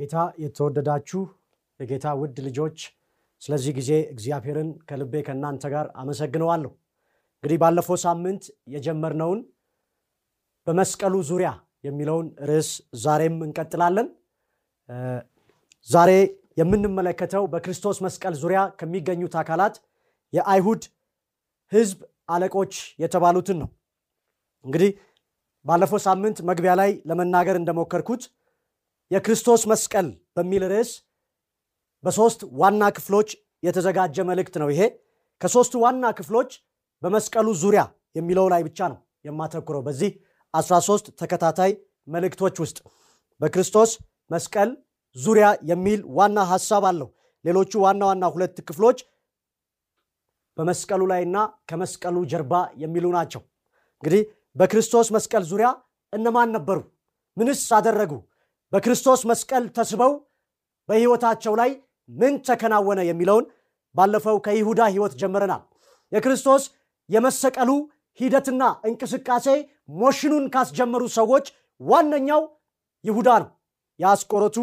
በጌታ የተወደዳችሁ የጌታ ውድ ልጆች ስለዚህ ጊዜ እግዚአብሔርን ከልቤ ከእናንተ ጋር አመሰግነዋለሁ። እንግዲህ ባለፈው ሳምንት የጀመርነውን በመስቀሉ ዙሪያ የሚለውን ርዕስ ዛሬም እንቀጥላለን። ዛሬ የምንመለከተው በክርስቶስ መስቀል ዙሪያ ከሚገኙት አካላት የአይሁድ ሕዝብ አለቆች የተባሉትን ነው። እንግዲህ ባለፈው ሳምንት መግቢያ ላይ ለመናገር እንደሞከርኩት የክርስቶስ መስቀል በሚል ርዕስ በሶስት ዋና ክፍሎች የተዘጋጀ መልእክት ነው። ይሄ ከሶስቱ ዋና ክፍሎች በመስቀሉ ዙሪያ የሚለው ላይ ብቻ ነው የማተኩረው። በዚህ 13 ተከታታይ መልእክቶች ውስጥ በክርስቶስ መስቀል ዙሪያ የሚል ዋና ሐሳብ አለው። ሌሎቹ ዋና ዋና ሁለት ክፍሎች በመስቀሉ ላይና ከመስቀሉ ጀርባ የሚሉ ናቸው። እንግዲህ በክርስቶስ መስቀል ዙሪያ እነማን ነበሩ? ምንስ አደረጉ? በክርስቶስ መስቀል ተስበው በሕይወታቸው ላይ ምን ተከናወነ የሚለውን ባለፈው ከይሁዳ ሕይወት ጀምረናል። የክርስቶስ የመሰቀሉ ሂደትና እንቅስቃሴ ሞሽኑን ካስጀመሩ ሰዎች ዋነኛው ይሁዳ ነው። የአስቆሮቱ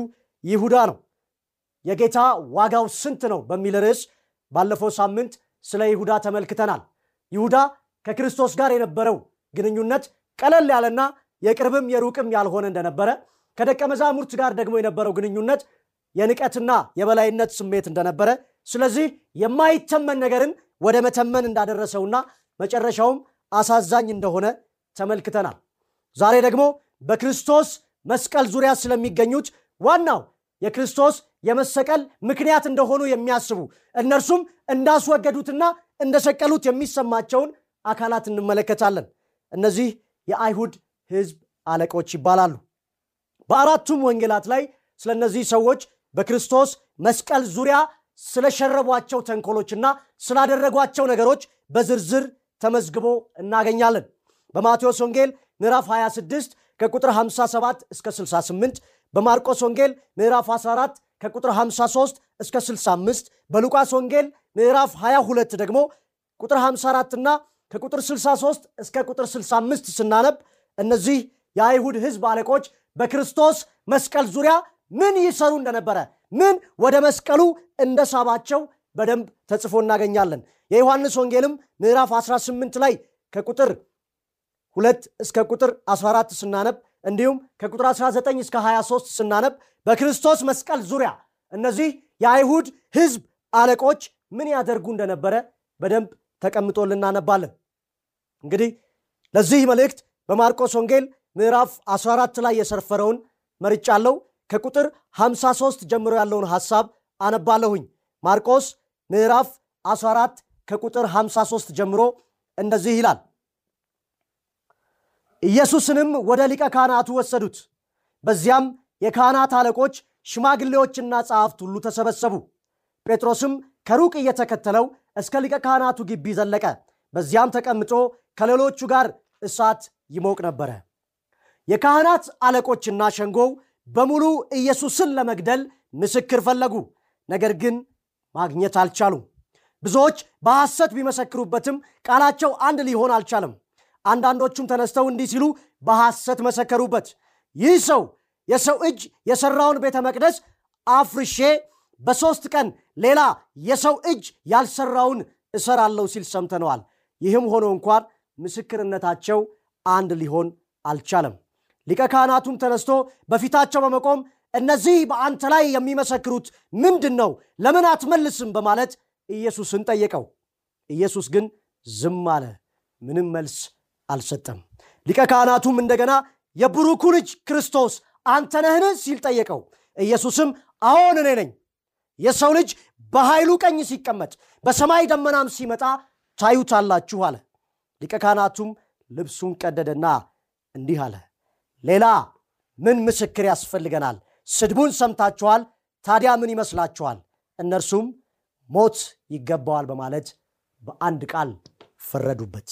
ይሁዳ ነው። የጌታ ዋጋው ስንት ነው በሚል ርዕስ ባለፈው ሳምንት ስለ ይሁዳ ተመልክተናል። ይሁዳ ከክርስቶስ ጋር የነበረው ግንኙነት ቀለል ያለና የቅርብም የሩቅም ያልሆነ እንደነበረ ከደቀ መዛሙርት ጋር ደግሞ የነበረው ግንኙነት የንቀትና የበላይነት ስሜት እንደነበረ፣ ስለዚህ የማይተመን ነገርን ወደ መተመን እንዳደረሰውና መጨረሻውም አሳዛኝ እንደሆነ ተመልክተናል። ዛሬ ደግሞ በክርስቶስ መስቀል ዙሪያ ስለሚገኙት ዋናው የክርስቶስ የመሰቀል ምክንያት እንደሆኑ የሚያስቡ እነርሱም እንዳስወገዱትና እንደሰቀሉት የሚሰማቸውን አካላት እንመለከታለን። እነዚህ የአይሁድ ሕዝብ አለቆች ይባላሉ። በአራቱም ወንጌላት ላይ ስለ እነዚህ ሰዎች በክርስቶስ መስቀል ዙሪያ ስለሸረቧቸው ተንኮሎችና ስላደረጓቸው ነገሮች በዝርዝር ተመዝግቦ እናገኛለን። በማቴዎስ ወንጌል ምዕራፍ 26 ከቁጥር 57 እስከ 68፣ በማርቆስ ወንጌል ምዕራፍ 14 ከቁጥር 53 እስከ 65፣ በሉቃስ ወንጌል ምዕራፍ 22 ደግሞ ቁጥር 54 እና ከቁጥር 63 እስከ ቁጥር 65 ስናነብ እነዚህ የአይሁድ ሕዝብ አለቆች በክርስቶስ መስቀል ዙሪያ ምን ይሰሩ እንደነበረ ምን ወደ መስቀሉ እንደሳባቸው በደንብ ተጽፎ እናገኛለን። የዮሐንስ ወንጌልም ምዕራፍ 18 ላይ ከቁጥር 2 እስከ ቁጥር 14 ስናነብ እንዲሁም ከቁጥር 19 እስከ 23 ስናነብ በክርስቶስ መስቀል ዙሪያ እነዚህ የአይሁድ ሕዝብ አለቆች ምን ያደርጉ እንደነበረ በደንብ ተቀምጦልን እናነባለን። እንግዲህ ለዚህ መልእክት በማርቆስ ወንጌል ምዕራፍ 14 ላይ የሰፈረውን መርጫለሁ። ከቁጥር 53 ጀምሮ ያለውን ሐሳብ አነባለሁኝ። ማርቆስ ምዕራፍ 14 ከቁጥር 53 ጀምሮ እንደዚህ ይላል። ኢየሱስንም ወደ ሊቀ ካህናቱ ወሰዱት። በዚያም የካህናት አለቆች፣ ሽማግሌዎችና ጸሐፍት ሁሉ ተሰበሰቡ። ጴጥሮስም ከሩቅ እየተከተለው እስከ ሊቀ ካህናቱ ግቢ ዘለቀ። በዚያም ተቀምጦ ከሌሎቹ ጋር እሳት ይሞቅ ነበረ። የካህናት አለቆችና ሸንጎው በሙሉ ኢየሱስን ለመግደል ምስክር ፈለጉ፣ ነገር ግን ማግኘት አልቻሉም። ብዙዎች በሐሰት ቢመሰክሩበትም ቃላቸው አንድ ሊሆን አልቻለም። አንዳንዶቹም ተነስተው እንዲህ ሲሉ በሐሰት መሰከሩበት፣ ይህ ሰው የሰው እጅ የሠራውን ቤተ መቅደስ አፍርሼ በሦስት ቀን ሌላ የሰው እጅ ያልሠራውን እሰራለሁ ሲል ሰምተነዋል። ይህም ሆኖ እንኳን ምስክርነታቸው አንድ ሊሆን አልቻለም። ሊቀ ካህናቱም ተነስቶ በፊታቸው በመቆም እነዚህ በአንተ ላይ የሚመሰክሩት ምንድን ነው? ለምን አትመልስም? በማለት ኢየሱስን ጠየቀው። ኢየሱስ ግን ዝም አለ፣ ምንም መልስ አልሰጠም። ሊቀ ካህናቱም እንደገና የብሩኩ ልጅ ክርስቶስ አንተ ነህን? ሲል ጠየቀው። ኢየሱስም አዎን እኔ ነኝ። የሰው ልጅ በኃይሉ ቀኝ ሲቀመጥ በሰማይ ደመናም ሲመጣ ታዩታላችሁ አለ። ሊቀ ካህናቱም ልብሱን ቀደደና እንዲህ አለ፣ ሌላ ምን ምስክር ያስፈልገናል? ስድቡን ሰምታችኋል። ታዲያ ምን ይመስላችኋል? እነርሱም ሞት ይገባዋል በማለት በአንድ ቃል ፈረዱበት።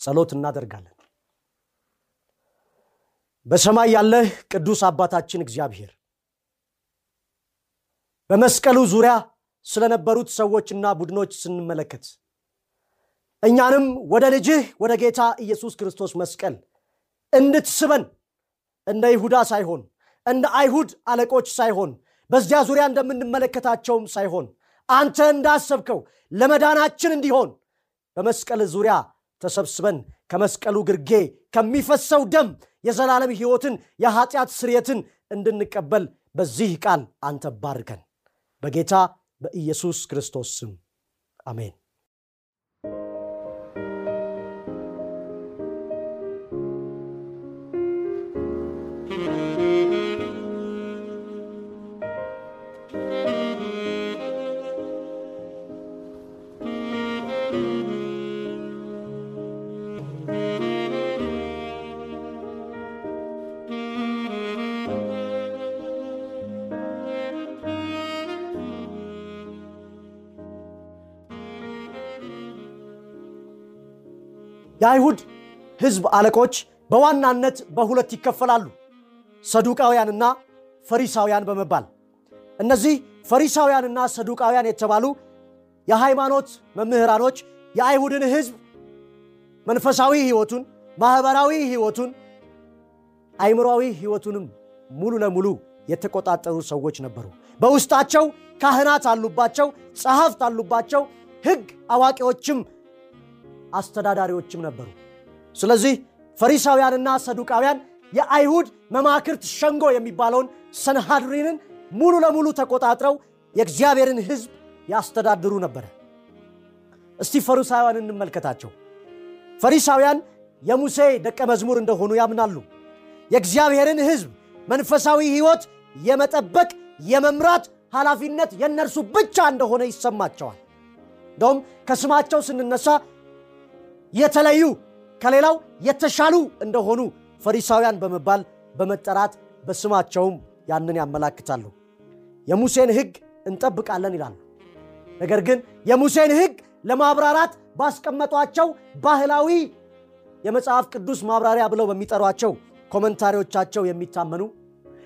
ጸሎት እናደርጋለን። በሰማይ ያለህ ቅዱስ አባታችን እግዚአብሔር በመስቀሉ ዙሪያ ስለነበሩት ሰዎችና ቡድኖች ስንመለከት እኛንም ወደ ልጅህ ወደ ጌታ ኢየሱስ ክርስቶስ መስቀል እንድትስበን እንደ ይሁዳ ሳይሆን እንደ አይሁድ አለቆች ሳይሆን በዚያ ዙሪያ እንደምንመለከታቸውም ሳይሆን አንተ እንዳሰብከው ለመዳናችን እንዲሆን በመስቀል ዙሪያ ተሰብስበን ከመስቀሉ ግርጌ ከሚፈሰው ደም የዘላለም ሕይወትን የኃጢአት ስርየትን እንድንቀበል በዚህ ቃል አንተ ባርከን። በጌታ በኢየሱስ ክርስቶስ ስም አሜን። የአይሁድ ሕዝብ አለቆች በዋናነት በሁለት ይከፈላሉ፣ ሰዱቃውያንና ፈሪሳውያን በመባል እነዚህ ፈሪሳውያንና ሰዱቃውያን የተባሉ የሃይማኖት መምህራኖች የአይሁድን ሕዝብ መንፈሳዊ ሕይወቱን፣ ማኅበራዊ ሕይወቱን፣ አይምሯዊ ሕይወቱንም ሙሉ ለሙሉ የተቆጣጠሩ ሰዎች ነበሩ። በውስጣቸው ካህናት አሉባቸው፣ ጸሐፍት አሉባቸው፣ ሕግ አዋቂዎችም አስተዳዳሪዎችም ነበሩ። ስለዚህ ፈሪሳውያንና ሰዱቃውያን የአይሁድ መማክርት ሸንጎ የሚባለውን ሰንሃድሪንን ሙሉ ለሙሉ ተቆጣጥረው የእግዚአብሔርን ሕዝብ ያስተዳድሩ ነበረ። እስቲ ፈሪሳውያን እንመልከታቸው። ፈሪሳውያን የሙሴ ደቀ መዝሙር እንደሆኑ ያምናሉ። የእግዚአብሔርን ሕዝብ መንፈሳዊ ሕይወት የመጠበቅ የመምራት ኃላፊነት የእነርሱ ብቻ እንደሆነ ይሰማቸዋል። እንደውም ከስማቸው ስንነሳ የተለዩ ከሌላው የተሻሉ እንደሆኑ ፈሪሳውያን በመባል በመጠራት በስማቸውም ያንን ያመላክታሉ። የሙሴን ሕግ እንጠብቃለን ይላሉ። ነገር ግን የሙሴን ሕግ ለማብራራት ባስቀመጧቸው ባህላዊ የመጽሐፍ ቅዱስ ማብራሪያ ብለው በሚጠሯቸው commentary ዎቻቸው የሚታመኑ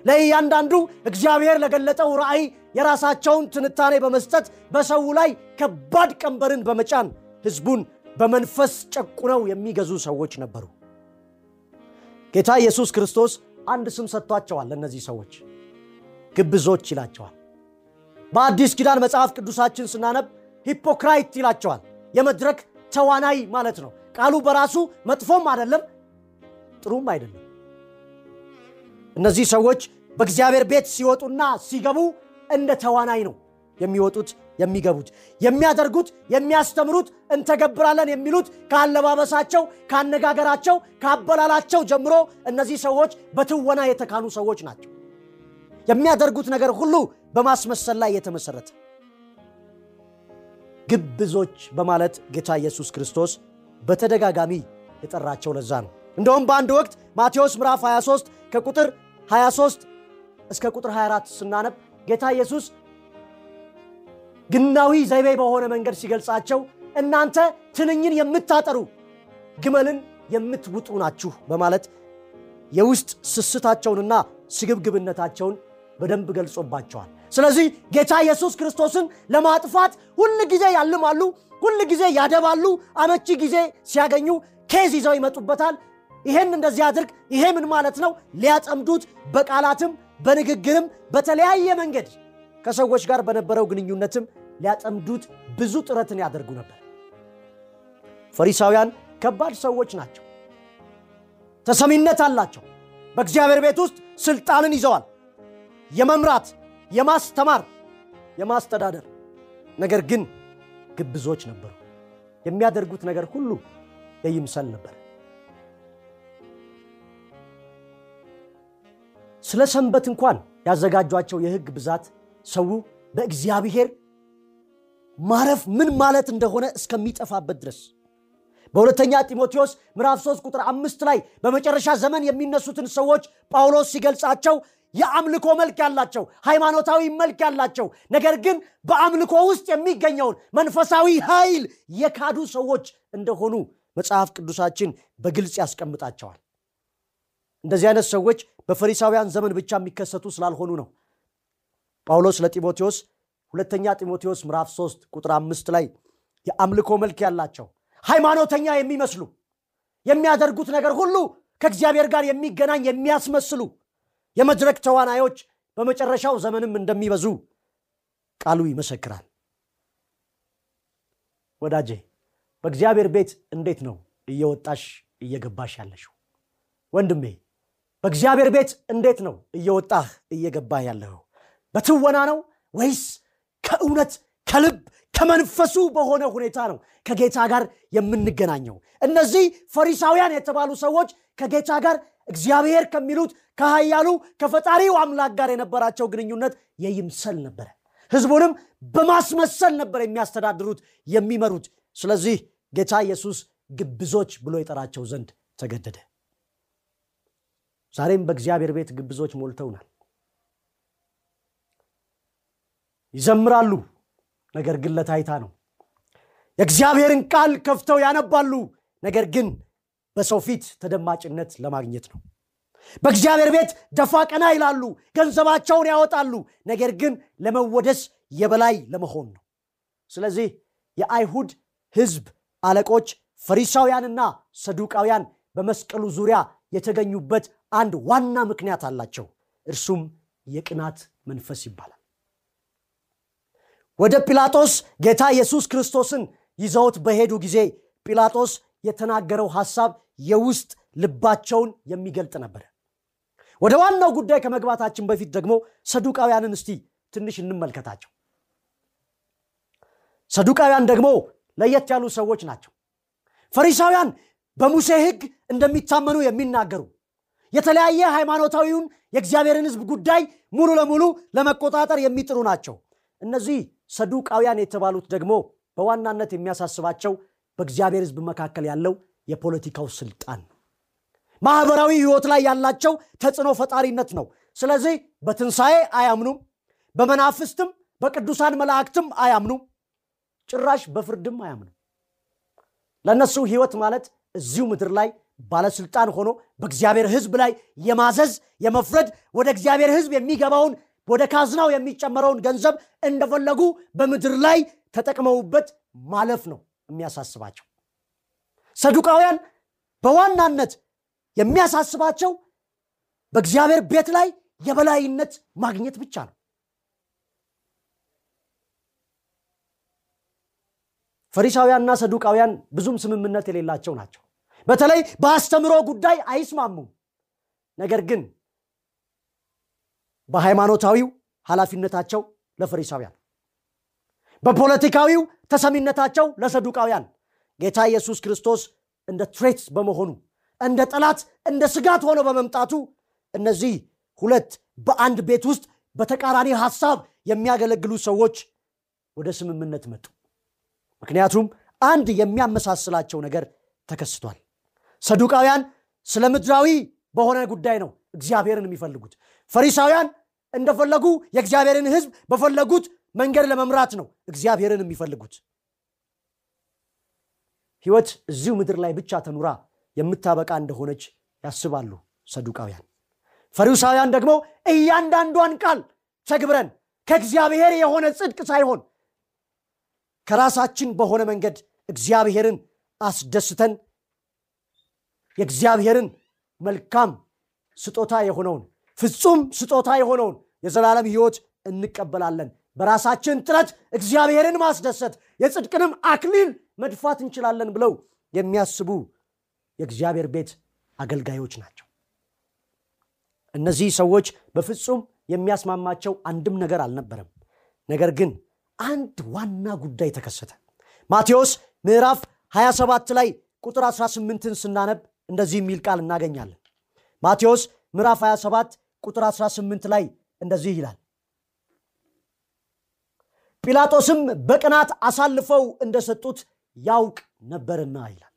ለእያንዳንዱ እግዚአብሔር ለገለጠው ራእይ የራሳቸውን ትንታኔ በመስጠት በሰው ላይ ከባድ ቀንበርን በመጫን ሕዝቡን በመንፈስ ጨቁነው የሚገዙ ሰዎች ነበሩ። ጌታ ኢየሱስ ክርስቶስ አንድ ስም ሰጥቷቸዋል። ለእነዚህ ሰዎች ግብዞች ይላቸዋል። በአዲስ ኪዳን መጽሐፍ ቅዱሳችን ስናነብ hypocrite ይላቸዋል። የመድረክ ተዋናይ ማለት ነው። ቃሉ በራሱ መጥፎም አይደለም፣ ጥሩም አይደለም። እነዚህ ሰዎች በእግዚአብሔር ቤት ሲወጡና ሲገቡ እንደ ተዋናይ ነው የሚወጡት የሚገቡት የሚያደርጉት የሚያስተምሩት እንተገብራለን የሚሉት ከአለባበሳቸው ከአነጋገራቸው ከአበላላቸው ጀምሮ እነዚህ ሰዎች በትወና የተካኑ ሰዎች ናቸው። የሚያደርጉት ነገር ሁሉ በማስመሰል ላይ የተመሰረተ ግብዞች በማለት ጌታ ኢየሱስ ክርስቶስ በተደጋጋሚ የጠራቸው ለዛ ነው። እንደውም በአንድ ወቅት ማቴዎስ ምዕራፍ 23 ከቁጥር 23 እስከ ቁጥር 24 ስናነብ ጌታ ኢየሱስ ግናዊ ዘይቤ በሆነ መንገድ ሲገልጻቸው እናንተ ትንኝን የምታጠሩ ግመልን የምትውጡ ናችሁ በማለት የውስጥ ስስታቸውንና ስግብግብነታቸውን በደንብ ገልጾባቸዋል። ስለዚህ ጌታ ኢየሱስ ክርስቶስን ለማጥፋት ሁል ጊዜ ያልማሉ፣ ሁል ጊዜ ያደባሉ። አመቺ ጊዜ ሲያገኙ ኬዝ ይዘው ይመጡበታል። ይሄን እንደዚህ አድርግ፣ ይሄ ምን ማለት ነው? ሊያጠምዱት በቃላትም በንግግርም በተለያየ መንገድ ከሰዎች ጋር በነበረው ግንኙነትም ሊያጠምዱት ብዙ ጥረትን ያደርጉ ነበር። ፈሪሳውያን ከባድ ሰዎች ናቸው። ተሰሚነት አላቸው። በእግዚአብሔር ቤት ውስጥ ስልጣንን ይዘዋል። የመምራት፣ የማስተማር፣ የማስተዳደር ነገር ግን ግብዞች ነበሩ። የሚያደርጉት ነገር ሁሉ የይምሰል ነበር። ስለ ሰንበት እንኳን ያዘጋጇቸው የሕግ ብዛት ሰው በእግዚአብሔር ማረፍ ምን ማለት እንደሆነ እስከሚጠፋበት ድረስ። በሁለተኛ ጢሞቴዎስ ምዕራፍ 3 ቁጥር አምስት ላይ በመጨረሻ ዘመን የሚነሱትን ሰዎች ጳውሎስ ሲገልጻቸው የአምልኮ መልክ ያላቸው ሃይማኖታዊ መልክ ያላቸው ነገር ግን በአምልኮ ውስጥ የሚገኘውን መንፈሳዊ ኃይል የካዱ ሰዎች እንደሆኑ መጽሐፍ ቅዱሳችን በግልጽ ያስቀምጣቸዋል። እንደዚህ አይነት ሰዎች በፈሪሳውያን ዘመን ብቻ የሚከሰቱ ስላልሆኑ ነው ጳውሎስ ለጢሞቴዎስ ሁለተኛ ጢሞቴዎስ ምዕራፍ 3 ቁጥር አምስት ላይ የአምልኮ መልክ ያላቸው ሃይማኖተኛ የሚመስሉ የሚያደርጉት ነገር ሁሉ ከእግዚአብሔር ጋር የሚገናኝ የሚያስመስሉ የመድረክ ተዋናዮች በመጨረሻው ዘመንም እንደሚበዙ ቃሉ ይመሰክራል። ወዳጄ በእግዚአብሔር ቤት እንዴት ነው እየወጣሽ እየገባሽ ያለሽው? ወንድሜ በእግዚአብሔር ቤት እንዴት ነው እየወጣህ እየገባህ ያለኸው በትወና ነው ወይስ ከእውነት ከልብ ከመንፈሱ በሆነ ሁኔታ ነው ከጌታ ጋር የምንገናኘው? እነዚህ ፈሪሳውያን የተባሉ ሰዎች ከጌታ ጋር እግዚአብሔር ከሚሉት ከሀያሉ ከፈጣሪው አምላክ ጋር የነበራቸው ግንኙነት የይምሰል ነበረ። ህዝቡንም በማስመሰል ነበር የሚያስተዳድሩት የሚመሩት። ስለዚህ ጌታ ኢየሱስ ግብዞች ብሎ የጠራቸው ዘንድ ተገደደ። ዛሬም በእግዚአብሔር ቤት ግብዞች ሞልተውናል ይዘምራሉ። ነገር ግን ለታይታ ነው። የእግዚአብሔርን ቃል ከፍተው ያነባሉ። ነገር ግን በሰው ፊት ተደማጭነት ለማግኘት ነው። በእግዚአብሔር ቤት ደፋ ቀና ይላሉ ገንዘባቸውን ያወጣሉ። ነገር ግን ለመወደስ የበላይ ለመሆን ነው። ስለዚህ የአይሁድ ህዝብ አለቆች ፈሪሳውያንና ሰዱቃውያን በመስቀሉ ዙሪያ የተገኙበት አንድ ዋና ምክንያት አላቸው። እርሱም የቅናት መንፈስ ይባላል ወደ ጲላጦስ ጌታ ኢየሱስ ክርስቶስን ይዘውት በሄዱ ጊዜ ጲላጦስ የተናገረው ሐሳብ የውስጥ ልባቸውን የሚገልጥ ነበር። ወደ ዋናው ጉዳይ ከመግባታችን በፊት ደግሞ ሰዱቃውያንን እስቲ ትንሽ እንመልከታቸው። ሰዱቃውያን ደግሞ ለየት ያሉ ሰዎች ናቸው። ፈሪሳውያን በሙሴ ህግ እንደሚታመኑ የሚናገሩ የተለያየ ሃይማኖታዊውን የእግዚአብሔርን ህዝብ ጉዳይ ሙሉ ለሙሉ ለመቆጣጠር የሚጥሩ ናቸው። እነዚህ ሰዱቃውያን የተባሉት ደግሞ በዋናነት የሚያሳስባቸው በእግዚአብሔር ህዝብ መካከል ያለው የፖለቲካው ስልጣን ማህበራዊ ህይወት ላይ ያላቸው ተጽዕኖ ፈጣሪነት ነው። ስለዚህ በትንሣኤ አያምኑም በመናፍስትም በቅዱሳን መላእክትም አያምኑም ጭራሽ በፍርድም አያምኑም። ለእነሱ ህይወት ማለት እዚሁ ምድር ላይ ባለስልጣን ሆኖ በእግዚአብሔር ህዝብ ላይ የማዘዝ የመፍረድ ወደ እግዚአብሔር ህዝብ የሚገባውን ወደ ካዝናው የሚጨመረውን ገንዘብ እንደፈለጉ በምድር ላይ ተጠቅመውበት ማለፍ ነው የሚያሳስባቸው። ሰዱቃውያን በዋናነት የሚያሳስባቸው በእግዚአብሔር ቤት ላይ የበላይነት ማግኘት ብቻ ነው። ፈሪሳውያንና ሰዱቃውያን ብዙም ስምምነት የሌላቸው ናቸው። በተለይ በአስተምሮ ጉዳይ አይስማሙም። ነገር ግን በሃይማኖታዊው ኃላፊነታቸው ለፈሪሳውያን በፖለቲካዊው ተሰሚነታቸው ለሰዱቃውያን። ጌታ ኢየሱስ ክርስቶስ እንደ ትሬት በመሆኑ እንደ ጠላት እንደ ስጋት ሆኖ በመምጣቱ እነዚህ ሁለት በአንድ ቤት ውስጥ በተቃራኒ ሐሳብ የሚያገለግሉ ሰዎች ወደ ስምምነት መጡ። ምክንያቱም አንድ የሚያመሳስላቸው ነገር ተከስቷል። ሰዱቃውያን ስለ ምድራዊ በሆነ ጉዳይ ነው እግዚአብሔርን የሚፈልጉት ፈሪሳውያን እንደፈለጉ የእግዚአብሔርን ህዝብ በፈለጉት መንገድ ለመምራት ነው እግዚአብሔርን የሚፈልጉት። ህይወት እዚሁ ምድር ላይ ብቻ ተኑራ የምታበቃ እንደሆነች ያስባሉ ሰዱቃውያን። ፈሪሳውያን ደግሞ እያንዳንዷን ቃል ተግብረን ከእግዚአብሔር የሆነ ጽድቅ ሳይሆን ከራሳችን በሆነ መንገድ እግዚአብሔርን አስደስተን የእግዚአብሔርን መልካም ስጦታ የሆነውን ፍጹም ስጦታ የሆነውን የዘላለም ህይወት እንቀበላለን። በራሳችን ጥረት እግዚአብሔርን ማስደሰት የጽድቅንም አክሊል መድፋት እንችላለን ብለው የሚያስቡ የእግዚአብሔር ቤት አገልጋዮች ናቸው። እነዚህ ሰዎች በፍጹም የሚያስማማቸው አንድም ነገር አልነበረም። ነገር ግን አንድ ዋና ጉዳይ ተከሰተ። ማቴዎስ ምዕራፍ 27 ላይ ቁጥር 18ን ስናነብ እንደዚህ የሚል ቃል እናገኛለን። ማቴዎስ ምዕራፍ 27 ቁጥር 18 ላይ እንደዚህ ይላል። ጲላጦስም በቅናት አሳልፈው እንደሰጡት ያውቅ ነበርና ይላል።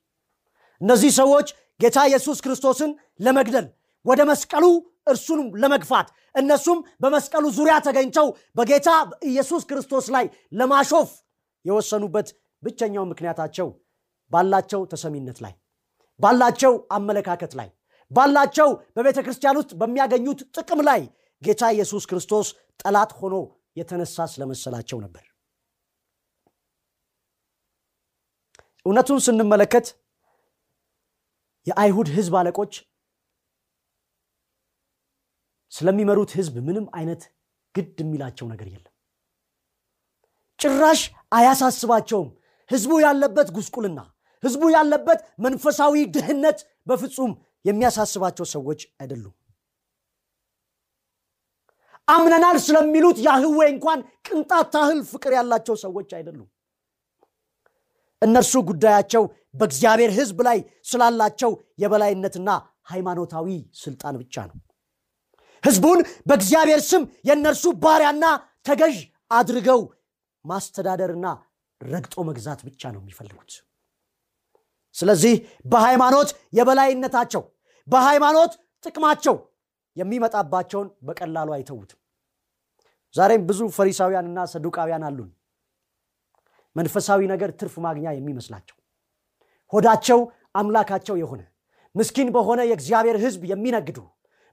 እነዚህ ሰዎች ጌታ ኢየሱስ ክርስቶስን ለመግደል ወደ መስቀሉ እርሱንም ለመግፋት እነሱም በመስቀሉ ዙሪያ ተገኝተው በጌታ ኢየሱስ ክርስቶስ ላይ ለማሾፍ የወሰኑበት ብቸኛው ምክንያታቸው ባላቸው ተሰሚነት ላይ ባላቸው አመለካከት ላይ ባላቸው በቤተ ክርስቲያን ውስጥ በሚያገኙት ጥቅም ላይ ጌታ ኢየሱስ ክርስቶስ ጠላት ሆኖ የተነሳ ስለመሰላቸው ነበር። እውነቱን ስንመለከት የአይሁድ ህዝብ አለቆች ስለሚመሩት ህዝብ ምንም አይነት ግድ የሚላቸው ነገር የለም። ጭራሽ አያሳስባቸውም። ህዝቡ ያለበት ጉስቁልና ህዝቡ ያለበት መንፈሳዊ ድህነት በፍጹም የሚያሳስባቸው ሰዎች አይደሉም። አምነናል ስለሚሉት ያህዌ እንኳን ቅንጣት ታህል ፍቅር ያላቸው ሰዎች አይደሉም። እነርሱ ጉዳያቸው በእግዚአብሔር ህዝብ ላይ ስላላቸው የበላይነትና ሃይማኖታዊ ስልጣን ብቻ ነው። ህዝቡን በእግዚአብሔር ስም የእነርሱ ባሪያና ተገዥ አድርገው ማስተዳደርና ረግጦ መግዛት ብቻ ነው የሚፈልጉት። ስለዚህ በሃይማኖት የበላይነታቸው በሃይማኖት ጥቅማቸው የሚመጣባቸውን በቀላሉ አይተዉትም። ዛሬም ብዙ ፈሪሳውያንና ሰዱቃውያን አሉን። መንፈሳዊ ነገር ትርፍ ማግኛ የሚመስላቸው ሆዳቸው አምላካቸው የሆነ ምስኪን በሆነ የእግዚአብሔር ህዝብ የሚነግዱ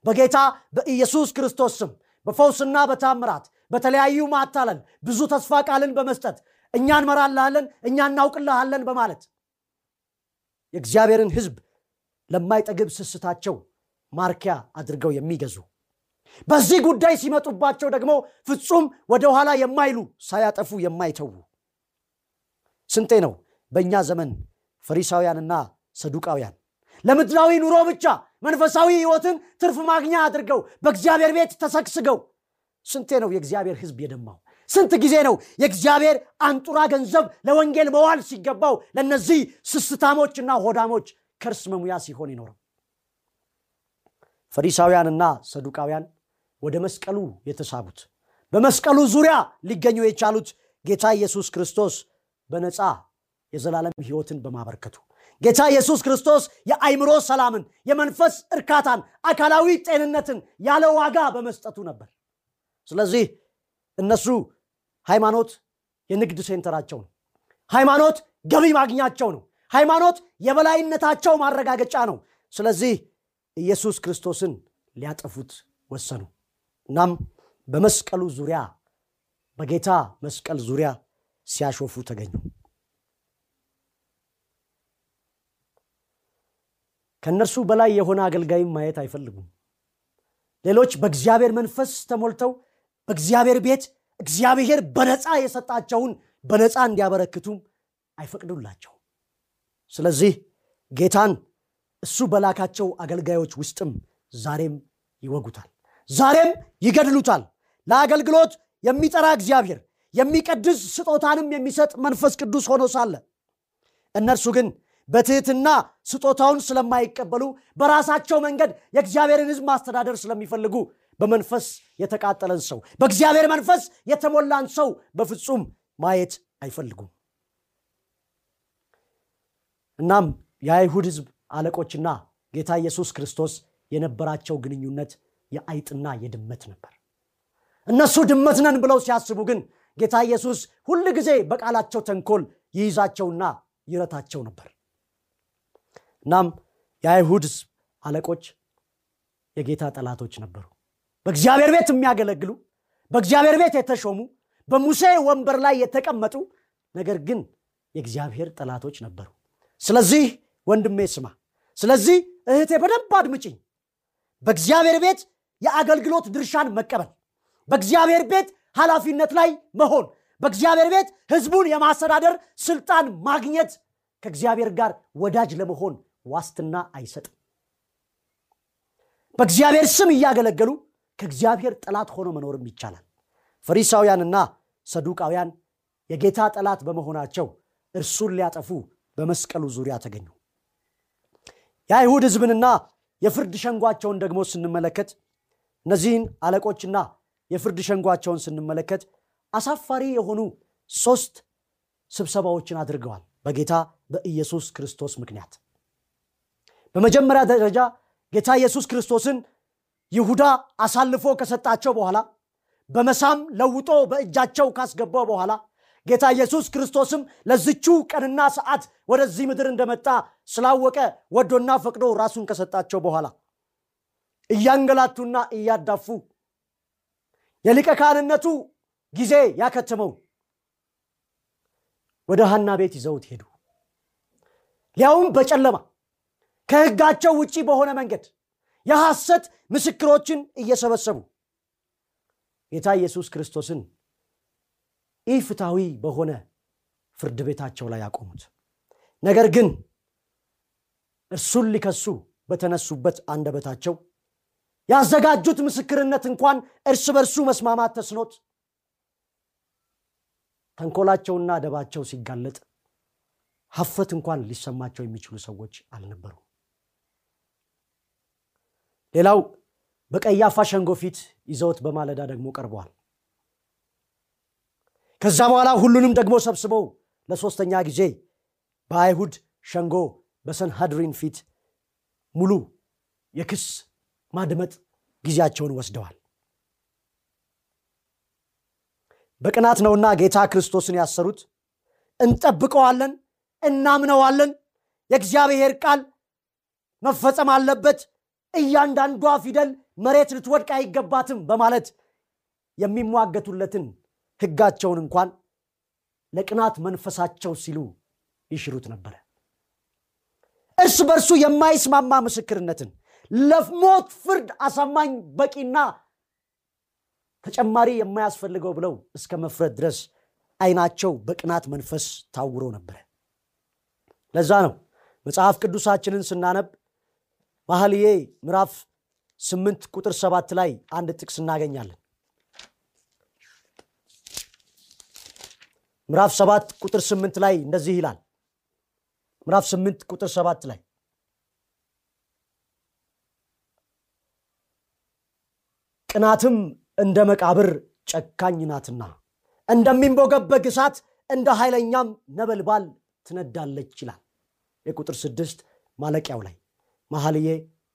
በጌታ በኢየሱስ ክርስቶስ ስም በፈውስና በታምራት በተለያዩ ማታለል ብዙ ተስፋ ቃልን በመስጠት እኛ እንመራልሃለን እኛ እናውቅልሃለን በማለት የእግዚአብሔርን ህዝብ ለማይጠግብ ስስታቸው ማርኪያ አድርገው የሚገዙ። በዚህ ጉዳይ ሲመጡባቸው ደግሞ ፍጹም ወደኋላ የማይሉ ሳያጠፉ የማይተዉ። ስንቴ ነው በእኛ ዘመን ፈሪሳውያንና ሰዱቃውያን ለምድራዊ ኑሮ ብቻ መንፈሳዊ ህይወትን ትርፍ ማግኛ አድርገው በእግዚአብሔር ቤት ተሰግስገው ስንቴ ነው የእግዚአብሔር ህዝብ የደማው? ስንት ጊዜ ነው የእግዚአብሔር አንጡራ ገንዘብ ለወንጌል መዋል ሲገባው ለእነዚህ ስስታሞችና ሆዳሞች ከርስ መሙያ ሲሆን ይኖረው ፈሪሳውያንና ሰዱቃውያን ወደ መስቀሉ የተሳቡት። በመስቀሉ ዙሪያ ሊገኙ የቻሉት ጌታ ኢየሱስ ክርስቶስ በነፃ የዘላለም ህይወትን በማበርከቱ ጌታ ኢየሱስ ክርስቶስ የአይምሮ ሰላምን የመንፈስ እርካታን አካላዊ ጤንነትን ያለ ዋጋ በመስጠቱ ነበር። ስለዚህ እነሱ ሃይማኖት የንግድ ሴንተራቸው ነው። ሃይማኖት ገቢ ማግኛቸው ነው ሃይማኖት የበላይነታቸው ማረጋገጫ ነው። ስለዚህ ኢየሱስ ክርስቶስን ሊያጠፉት ወሰኑ። እናም በመስቀሉ ዙሪያ በጌታ መስቀል ዙሪያ ሲያሾፉ ተገኙ። ከእነርሱ በላይ የሆነ አገልጋይም ማየት አይፈልጉም። ሌሎች በእግዚአብሔር መንፈስ ተሞልተው በእግዚአብሔር ቤት እግዚአብሔር በነፃ የሰጣቸውን በነፃ እንዲያበረክቱም አይፈቅዱላቸው ስለዚህ ጌታን እሱ በላካቸው አገልጋዮች ውስጥም ዛሬም ይወጉታል ዛሬም ይገድሉታል። ለአገልግሎት የሚጠራ እግዚአብሔር የሚቀድስ ስጦታንም የሚሰጥ መንፈስ ቅዱስ ሆኖ ሳለ እነርሱ ግን በትህትና ስጦታውን ስለማይቀበሉ በራሳቸው መንገድ የእግዚአብሔርን ህዝብ ማስተዳደር ስለሚፈልጉ በመንፈስ የተቃጠለን ሰው በእግዚአብሔር መንፈስ የተሞላን ሰው በፍጹም ማየት አይፈልጉም እናም የአይሁድ ህዝብ አለቆችና ጌታ ኢየሱስ ክርስቶስ የነበራቸው ግንኙነት የአይጥና የድመት ነበር። እነሱ ድመት ነን ብለው ሲያስቡ ግን ጌታ ኢየሱስ ሁል ጊዜ በቃላቸው ተንኮል ይይዛቸውና ይረታቸው ነበር። እናም የአይሁድ አለቆች የጌታ ጠላቶች ነበሩ። በእግዚአብሔር ቤት የሚያገለግሉ በእግዚአብሔር ቤት የተሾሙ በሙሴ ወንበር ላይ የተቀመጡ ነገር ግን የእግዚአብሔር ጠላቶች ነበሩ ስለዚህ ወንድሜ ስማ ስለዚህ እህቴ በደንብ አድምጭኝ በእግዚአብሔር ቤት የአገልግሎት ድርሻን መቀበል በእግዚአብሔር ቤት ኃላፊነት ላይ መሆን በእግዚአብሔር ቤት ህዝቡን የማስተዳደር ስልጣን ማግኘት ከእግዚአብሔር ጋር ወዳጅ ለመሆን ዋስትና አይሰጥም። በእግዚአብሔር ስም እያገለገሉ ከእግዚአብሔር ጠላት ሆኖ መኖርም ይቻላል። ፈሪሳውያንና ሰዱቃውያን የጌታ ጠላት በመሆናቸው እርሱን ሊያጠፉ በመስቀሉ ዙሪያ ተገኙ። የአይሁድ ህዝብንና የፍርድ ሸንጓቸውን ደግሞ ስንመለከት እነዚህን አለቆችና የፍርድ ሸንጓቸውን ስንመለከት አሳፋሪ የሆኑ ሶስት ስብሰባዎችን አድርገዋል። በጌታ በኢየሱስ ክርስቶስ ምክንያት። በመጀመሪያ ደረጃ ጌታ ኢየሱስ ክርስቶስን ይሁዳ አሳልፎ ከሰጣቸው በኋላ በመሳም ለውጦ በእጃቸው ካስገባው በኋላ ጌታ ኢየሱስ ክርስቶስም ለዝቹ ቀንና ሰዓት ወደዚህ ምድር እንደመጣ ስላወቀ ወዶና ፈቅዶ ራሱን ከሰጣቸው በኋላ እያንገላቱና እያዳፉ የሊቀ ካህንነቱ ጊዜ ያከተመው ወደ ሐና ቤት ይዘውት ሄዱ። ሊያውም በጨለማ ከህጋቸው ውጪ በሆነ መንገድ የሐሰት ምስክሮችን እየሰበሰቡ ጌታ ኢየሱስ ክርስቶስን ኢፍታዊ በሆነ ፍርድ ቤታቸው ላይ ያቆሙት። ነገር ግን እርሱን ሊከሱ በተነሱበት አንደበታቸው ያዘጋጁት ምስክርነት እንኳን እርስ በርሱ መስማማት ተስኖት ተንኮላቸውና ደባቸው ሲጋለጥ ሀፍረት እንኳን ሊሰማቸው የሚችሉ ሰዎች አልነበሩ ሌላው በቀያፋ ሸንጎ ፊት ይዘውት በማለዳ ደግሞ ቀርበዋል ከዛ በኋላ ሁሉንም ደግሞ ሰብስበው ለሶስተኛ ጊዜ በአይሁድ ሸንጎ በሰንሃድሪን ፊት ሙሉ የክስ ማድመጥ ጊዜያቸውን ወስደዋል። በቅናት ነውና ጌታ ክርስቶስን ያሰሩት። እንጠብቀዋለን እናምነዋለን። የእግዚአብሔር ቃል መፈጸም አለበት። እያንዳንዷ ፊደል መሬት ልትወድቅ አይገባትም በማለት የሚሟገቱለትን ህጋቸውን እንኳን ለቅናት መንፈሳቸው ሲሉ ይሽሩት ነበረ። እርስ በርሱ የማይስማማ ምስክርነትን ለሞት ፍርድ አሳማኝ በቂና ተጨማሪ የማያስፈልገው ብለው እስከ መፍረድ ድረስ አይናቸው በቅናት መንፈስ ታውሮ ነበረ። ለዛ ነው መጽሐፍ ቅዱሳችንን ስናነብ ባህልዬ ምዕራፍ ስምንት ቁጥር ሰባት ላይ አንድ ጥቅስ እናገኛለን ምዕራፍ ሰባት ቁጥር ስምንት ላይ እንደዚህ ይላል። ምዕራፍ ስምንት ቁጥር ሰባት ላይ ቅናትም እንደ መቃብር ጨካኝ ናትና እንደሚንቦገበግ እሳት እንደ ኃይለኛም ነበልባል ትነዳለች ይላል። የቁጥር ስድስት ማለቂያው ላይ መኃልየ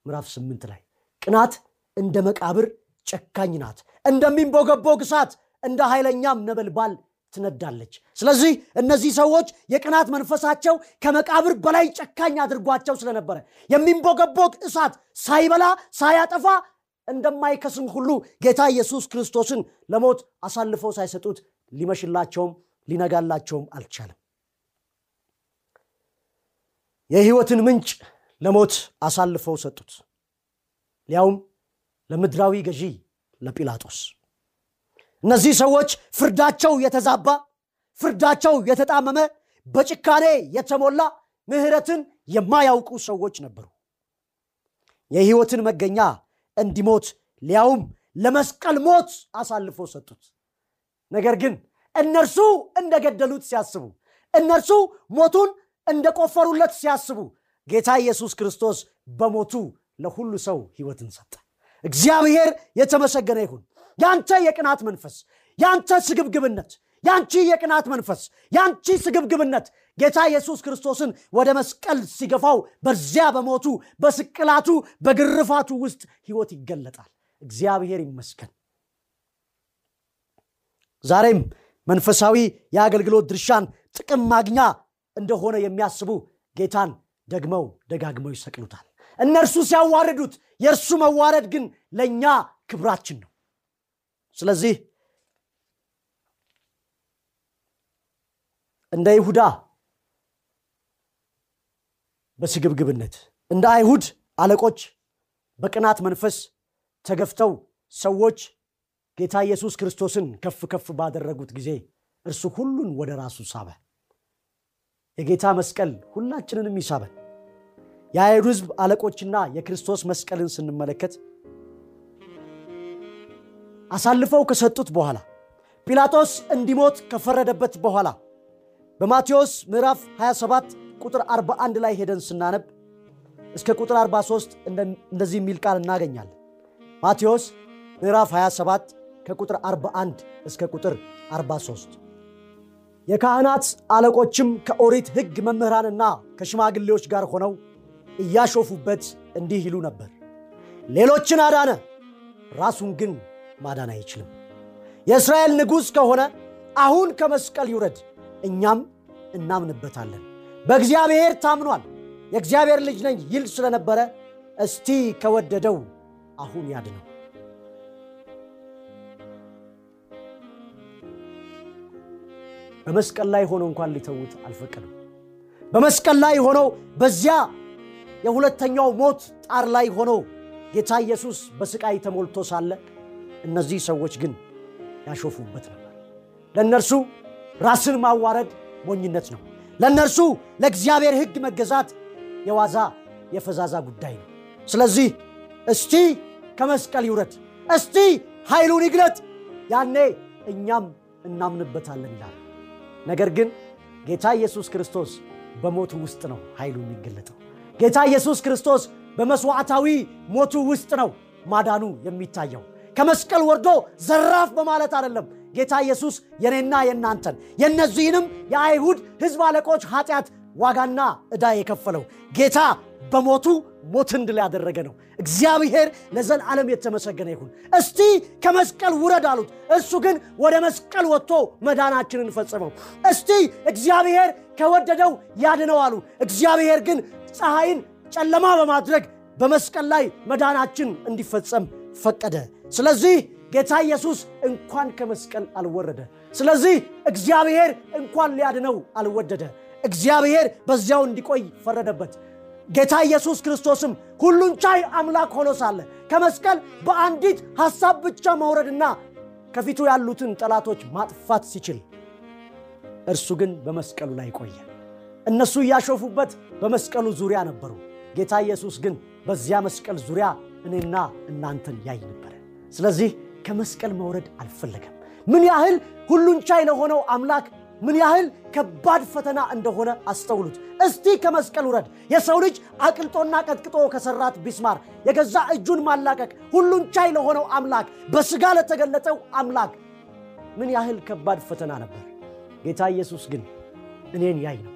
ምዕራፍ ስምንት ላይ ቅናት እንደ መቃብር ጨካኝ ናት እንደሚንቦገቦግ እሳት እንደ ኃይለኛም ነበልባል ትነዳለች። ስለዚህ እነዚህ ሰዎች የቅናት መንፈሳቸው ከመቃብር በላይ ጨካኝ አድርጓቸው ስለነበረ የሚንቦገቦግ እሳት ሳይበላ ሳያጠፋ እንደማይከስም ሁሉ ጌታ ኢየሱስ ክርስቶስን ለሞት አሳልፈው ሳይሰጡት ሊመሽላቸውም ሊነጋላቸውም አልቻለም። የህይወትን ምንጭ ለሞት አሳልፈው ሰጡት። ሊያውም ለምድራዊ ገዢ ለጲላጦስ እነዚህ ሰዎች ፍርዳቸው የተዛባ ፍርዳቸው የተጣመመ በጭካኔ የተሞላ ምህረትን የማያውቁ ሰዎች ነበሩ። የህይወትን መገኛ እንዲሞት ሊያውም ለመስቀል ሞት አሳልፎ ሰጡት። ነገር ግን እነርሱ እንደገደሉት ሲያስቡ እነርሱ ሞቱን እንደቆፈሩለት ሲያስቡ ጌታ ኢየሱስ ክርስቶስ በሞቱ ለሁሉ ሰው ህይወትን ሰጠ። እግዚአብሔር የተመሰገነ ይሁን ያንተ የቅናት መንፈስ ያንተ ስግብግብነት ያንቺ የቅናት መንፈስ ያንቺ ስግብግብነት ጌታ ኢየሱስ ክርስቶስን ወደ መስቀል ሲገፋው በዚያ በሞቱ በስቅላቱ በግርፋቱ ውስጥ ህይወት ይገለጣል። እግዚአብሔር ይመስገን። ዛሬም መንፈሳዊ የአገልግሎት ድርሻን ጥቅም ማግኛ እንደሆነ የሚያስቡ ጌታን ደግመው ደጋግመው ይሰቅሉታል። እነርሱ ሲያዋርዱት የእርሱ መዋረድ ግን ለእኛ ክብራችን ነው ስለዚህ እንደ ይሁዳ በስግብግብነት እንደ አይሁድ አለቆች በቅናት መንፈስ ተገፍተው ሰዎች ጌታ ኢየሱስ ክርስቶስን ከፍ ከፍ ባደረጉት ጊዜ እርሱ ሁሉን ወደ ራሱ ሳበ። የጌታ መስቀል ሁላችንንም ይሳበን የአይሁድ ህዝብ አለቆችና የክርስቶስ መስቀልን ስንመለከት አሳልፈው ከሰጡት በኋላ ጲላጦስ እንዲሞት ከፈረደበት በኋላ በማቴዎስ ምዕራፍ 27 ቁጥር 41 ላይ ሄደን ስናነብ እስከ ቁጥር 43 እንደዚህ የሚል ቃል እናገኛለን። ማቴዎስ ምዕራፍ 27 ከቁጥር 41 እስከ ቁጥር 43 የካህናት አለቆችም ከኦሪት ሕግ መምህራንና ከሽማግሌዎች ጋር ሆነው እያሾፉበት እንዲህ ይሉ ነበር፣ ሌሎችን አዳነ፣ ራሱን ግን ማዳን አይችልም። የእስራኤል ንጉሥ ከሆነ አሁን ከመስቀል ይውረድ፣ እኛም እናምንበታለን። በእግዚአብሔር ታምኗል፣ የእግዚአብሔር ልጅ ነኝ ይል ስለነበረ እስቲ ከወደደው አሁን ያድነው። በመስቀል ላይ ሆኖ እንኳን ሊተዉት አልፈቀዱም። በመስቀል ላይ ሆኖ በዚያ የሁለተኛው ሞት ጣር ላይ ሆኖ ጌታ ኢየሱስ በስቃይ ተሞልቶ ሳለ እነዚህ ሰዎች ግን ያሾፉበት ነበር። ለእነርሱ ራስን ማዋረድ ሞኝነት ነው። ለእነርሱ ለእግዚአብሔር ሕግ መገዛት የዋዛ የፈዛዛ ጉዳይ ነው። ስለዚህ እስቲ ከመስቀል ይውረድ፣ እስቲ ኃይሉን ይግለጥ፣ ያኔ እኛም እናምንበታለን ይላል። ነገር ግን ጌታ ኢየሱስ ክርስቶስ በሞቱ ውስጥ ነው ኃይሉ የሚገለጠው። ጌታ ኢየሱስ ክርስቶስ በመስዋዕታዊ ሞቱ ውስጥ ነው ማዳኑ የሚታየው። ከመስቀል ወርዶ ዘራፍ በማለት አይደለም። ጌታ ኢየሱስ የኔና የእናንተን የእነዚህንም የአይሁድ ሕዝብ አለቆች ኃጢአት ዋጋና ዕዳ የከፈለው ጌታ በሞቱ ሞትን ድል ያደረገ ነው። እግዚአብሔር ለዘላለም የተመሰገነ ይሁን። እስቲ ከመስቀል ውረድ አሉት። እሱ ግን ወደ መስቀል ወጥቶ መዳናችንን ፈጸመው። እስቲ እግዚአብሔር ከወደደው ያድነው አሉ። እግዚአብሔር ግን ፀሐይን ጨለማ በማድረግ በመስቀል ላይ መዳናችን እንዲፈጸም ፈቀደ። ስለዚህ ጌታ ኢየሱስ እንኳን ከመስቀል አልወረደ። ስለዚህ እግዚአብሔር እንኳን ሊያድነው አልወደደ። እግዚአብሔር በዚያው እንዲቆይ ፈረደበት። ጌታ ኢየሱስ ክርስቶስም ሁሉን ቻይ አምላክ ሆኖ ሳለ ከመስቀል በአንዲት ሐሳብ ብቻ መውረድና ከፊቱ ያሉትን ጠላቶች ማጥፋት ሲችል እርሱ ግን በመስቀሉ ላይ ቆየ። እነሱ እያሾፉበት በመስቀሉ ዙሪያ ነበሩ። ጌታ ኢየሱስ ግን በዚያ መስቀል ዙሪያ እኔና እናንተን ያይ ነበረ። ስለዚህ ከመስቀል መውረድ አልፈለገም። ምን ያህል ሁሉን ቻይ ለሆነው አምላክ ምን ያህል ከባድ ፈተና እንደሆነ አስተውሉት። እስቲ ከመስቀል ውረድ። የሰው ልጅ አቅልጦና ቀጥቅጦ ከሰራት ቢስማር የገዛ እጁን ማላቀቅ ሁሉን ቻይ ለሆነው አምላክ በስጋ ለተገለጠው አምላክ ምን ያህል ከባድ ፈተና ነበር። ጌታ ኢየሱስ ግን እኔን ያይ ነበር።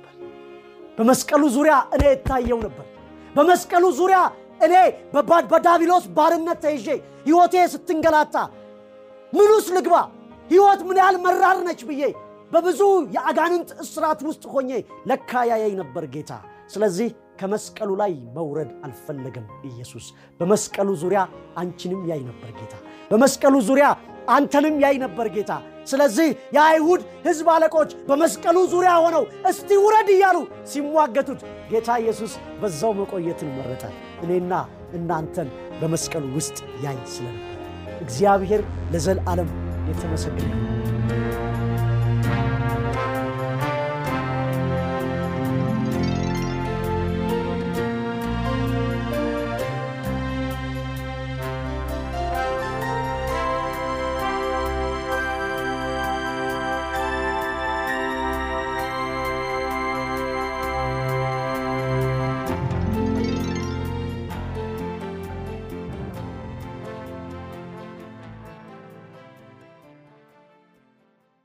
በመስቀሉ ዙሪያ እኔ እታየው ነበር። በመስቀሉ ዙሪያ እኔ በዳቢሎስ ባርነት ተይዤ ሕይወቴ ስትንገላታ ምኑስ ልግባ፣ ሕይወት ምን ያህል መራር ነች ብዬ በብዙ የአጋንንት እስራት ውስጥ ሆኜ ለካ ያየኝ ነበር ጌታ። ስለዚህ ከመስቀሉ ላይ መውረድ አልፈለገም ኢየሱስ። በመስቀሉ ዙሪያ አንቺንም ያይ ነበር ጌታ። በመስቀሉ ዙሪያ አንተንም ያይ ነበር ጌታ። ስለዚህ የአይሁድ ሕዝብ አለቆች በመስቀሉ ዙሪያ ሆነው እስቲ ውረድ እያሉ ሲሟገቱት ጌታ ኢየሱስ በዛው መቆየትን መረጠ። እኔና እናንተን በመስቀሉ ውስጥ ያይ ስለነበር እግዚአብሔር ለዘላለም የተመሰገነ